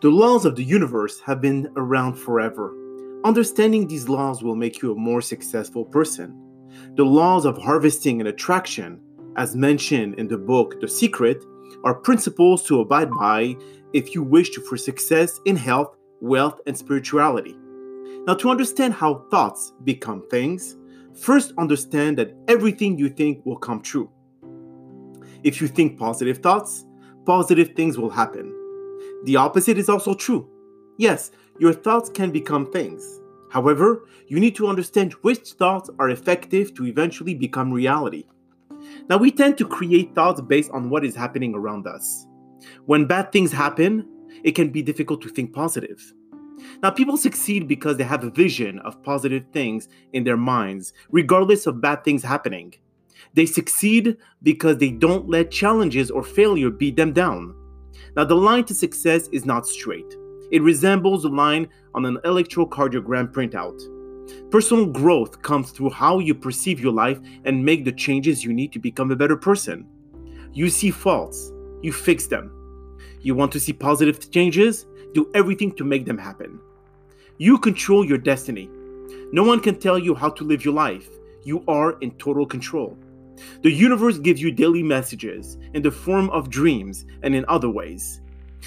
The laws of the universe have been around forever. Understanding these laws will make you a more successful person. The laws of harvesting and attraction, as mentioned in the book The Secret, are principles to abide by if you wish for success in health, wealth, and spirituality. Now, to understand how thoughts become things, first understand that everything you think will come true. If you think positive thoughts, positive things will happen. The opposite is also true. Yes, your thoughts can become things. However, you need to understand which thoughts are effective to eventually become reality. Now, we tend to create thoughts based on what is happening around us. When bad things happen, it can be difficult to think positive. Now, people succeed because they have a vision of positive things in their minds, regardless of bad things happening. They succeed because they don't let challenges or failure beat them down. Now, the line to success is not straight. It resembles the line on an electrocardiogram printout. Personal growth comes through how you perceive your life and make the changes you need to become a better person. You see faults, you fix them. You want to see positive changes? Do everything to make them happen. You control your destiny. No one can tell you how to live your life. You are in total control. The universe gives you daily messages in the form of dreams and in other ways.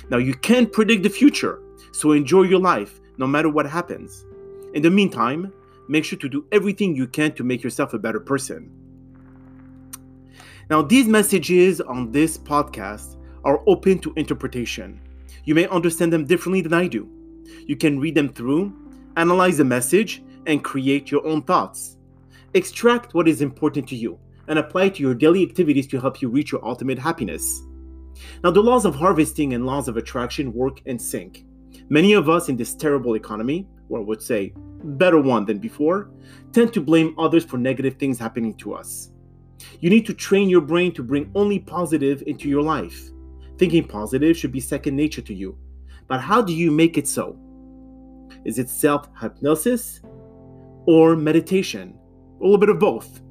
Now, you can't predict the future, so enjoy your life no matter what happens. In the meantime, make sure to do everything you can to make yourself a better person. Now, these messages on this podcast are open to interpretation. You may understand them differently than I do. You can read them through, analyze the message, and create your own thoughts. Extract what is important to you and apply to your daily activities to help you reach your ultimate happiness. Now, the laws of harvesting and laws of attraction work in sync. Many of us in this terrible economy, or I would say better one than before, tend to blame others for negative things happening to us. You need to train your brain to bring only positive into your life. Thinking positive should be second nature to you. But how do you make it so? Is it self hypnosis or meditation? A little bit of both.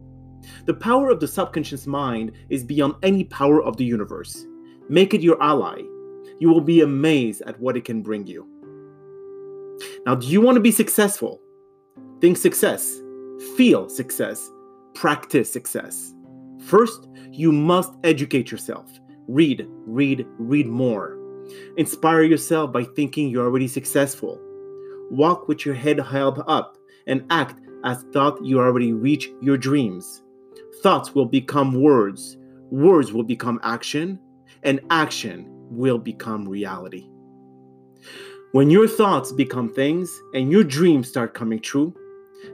The power of the subconscious mind is beyond any power of the universe. Make it your ally. You will be amazed at what it can bring you. Now, do you want to be successful? Think success, feel success, practice success. First, you must educate yourself. Read, read, read more. Inspire yourself by thinking you're already successful. Walk with your head held up and act as though you already reach your dreams. Thoughts will become words, words will become action, and action will become reality. When your thoughts become things and your dreams start coming true,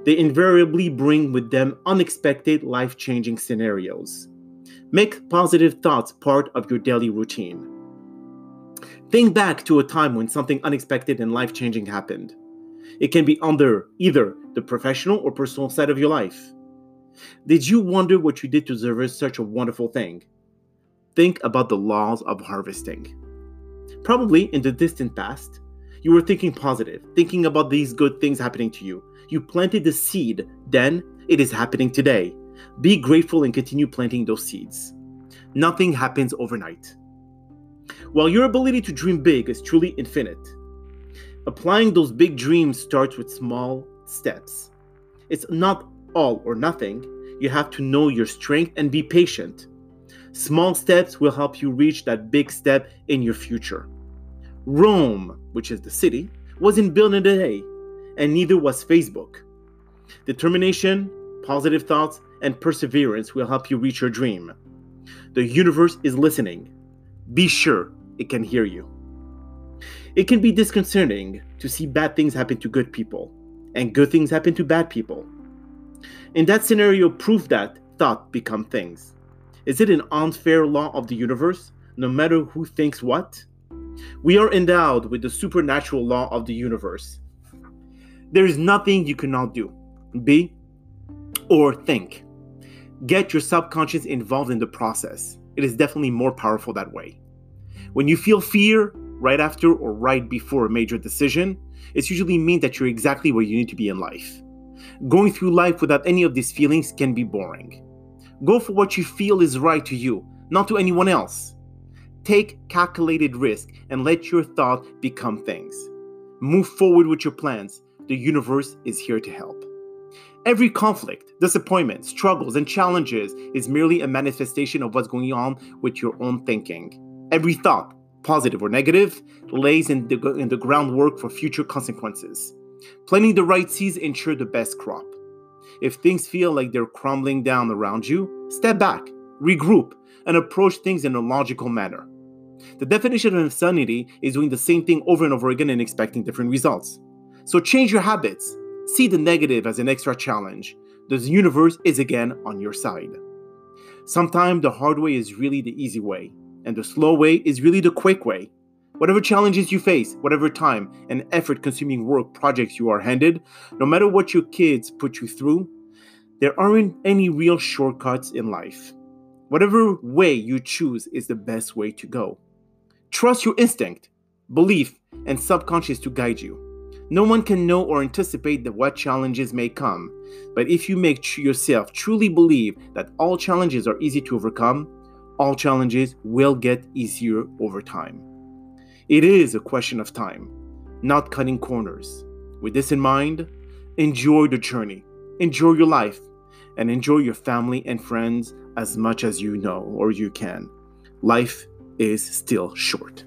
they invariably bring with them unexpected life changing scenarios. Make positive thoughts part of your daily routine. Think back to a time when something unexpected and life changing happened. It can be under either the professional or personal side of your life. Did you wonder what you did to deserve such a wonderful thing? Think about the laws of harvesting. Probably in the distant past, you were thinking positive, thinking about these good things happening to you. You planted the seed, then it is happening today. Be grateful and continue planting those seeds. Nothing happens overnight. While your ability to dream big is truly infinite, applying those big dreams starts with small steps. It's not all or nothing, you have to know your strength and be patient. Small steps will help you reach that big step in your future. Rome, which is the city, wasn't built in a day, and neither was Facebook. Determination, positive thoughts, and perseverance will help you reach your dream. The universe is listening. Be sure it can hear you. It can be disconcerting to see bad things happen to good people, and good things happen to bad people. In that scenario, prove that thought become things. Is it an unfair law of the universe, no matter who thinks what? We are endowed with the supernatural law of the universe. There is nothing you cannot do, be, or think. Get your subconscious involved in the process. It is definitely more powerful that way. When you feel fear right after or right before a major decision, it usually means that you're exactly where you need to be in life. Going through life without any of these feelings can be boring. Go for what you feel is right to you, not to anyone else. Take calculated risk and let your thought become things. Move forward with your plans. The universe is here to help. Every conflict, disappointment, struggles, and challenges is merely a manifestation of what's going on with your own thinking. Every thought, positive or negative, lays in the, in the groundwork for future consequences. Planting the right seeds ensure the best crop. If things feel like they're crumbling down around you, step back, regroup, and approach things in a logical manner. The definition of insanity is doing the same thing over and over again and expecting different results. So change your habits. See the negative as an extra challenge. The universe is again on your side. Sometimes the hard way is really the easy way, and the slow way is really the quick way. Whatever challenges you face, whatever time and effort consuming work projects you are handed, no matter what your kids put you through, there aren't any real shortcuts in life. Whatever way you choose is the best way to go. Trust your instinct, belief, and subconscious to guide you. No one can know or anticipate that what challenges may come, but if you make yourself truly believe that all challenges are easy to overcome, all challenges will get easier over time. It is a question of time, not cutting corners. With this in mind, enjoy the journey, enjoy your life, and enjoy your family and friends as much as you know or you can. Life is still short.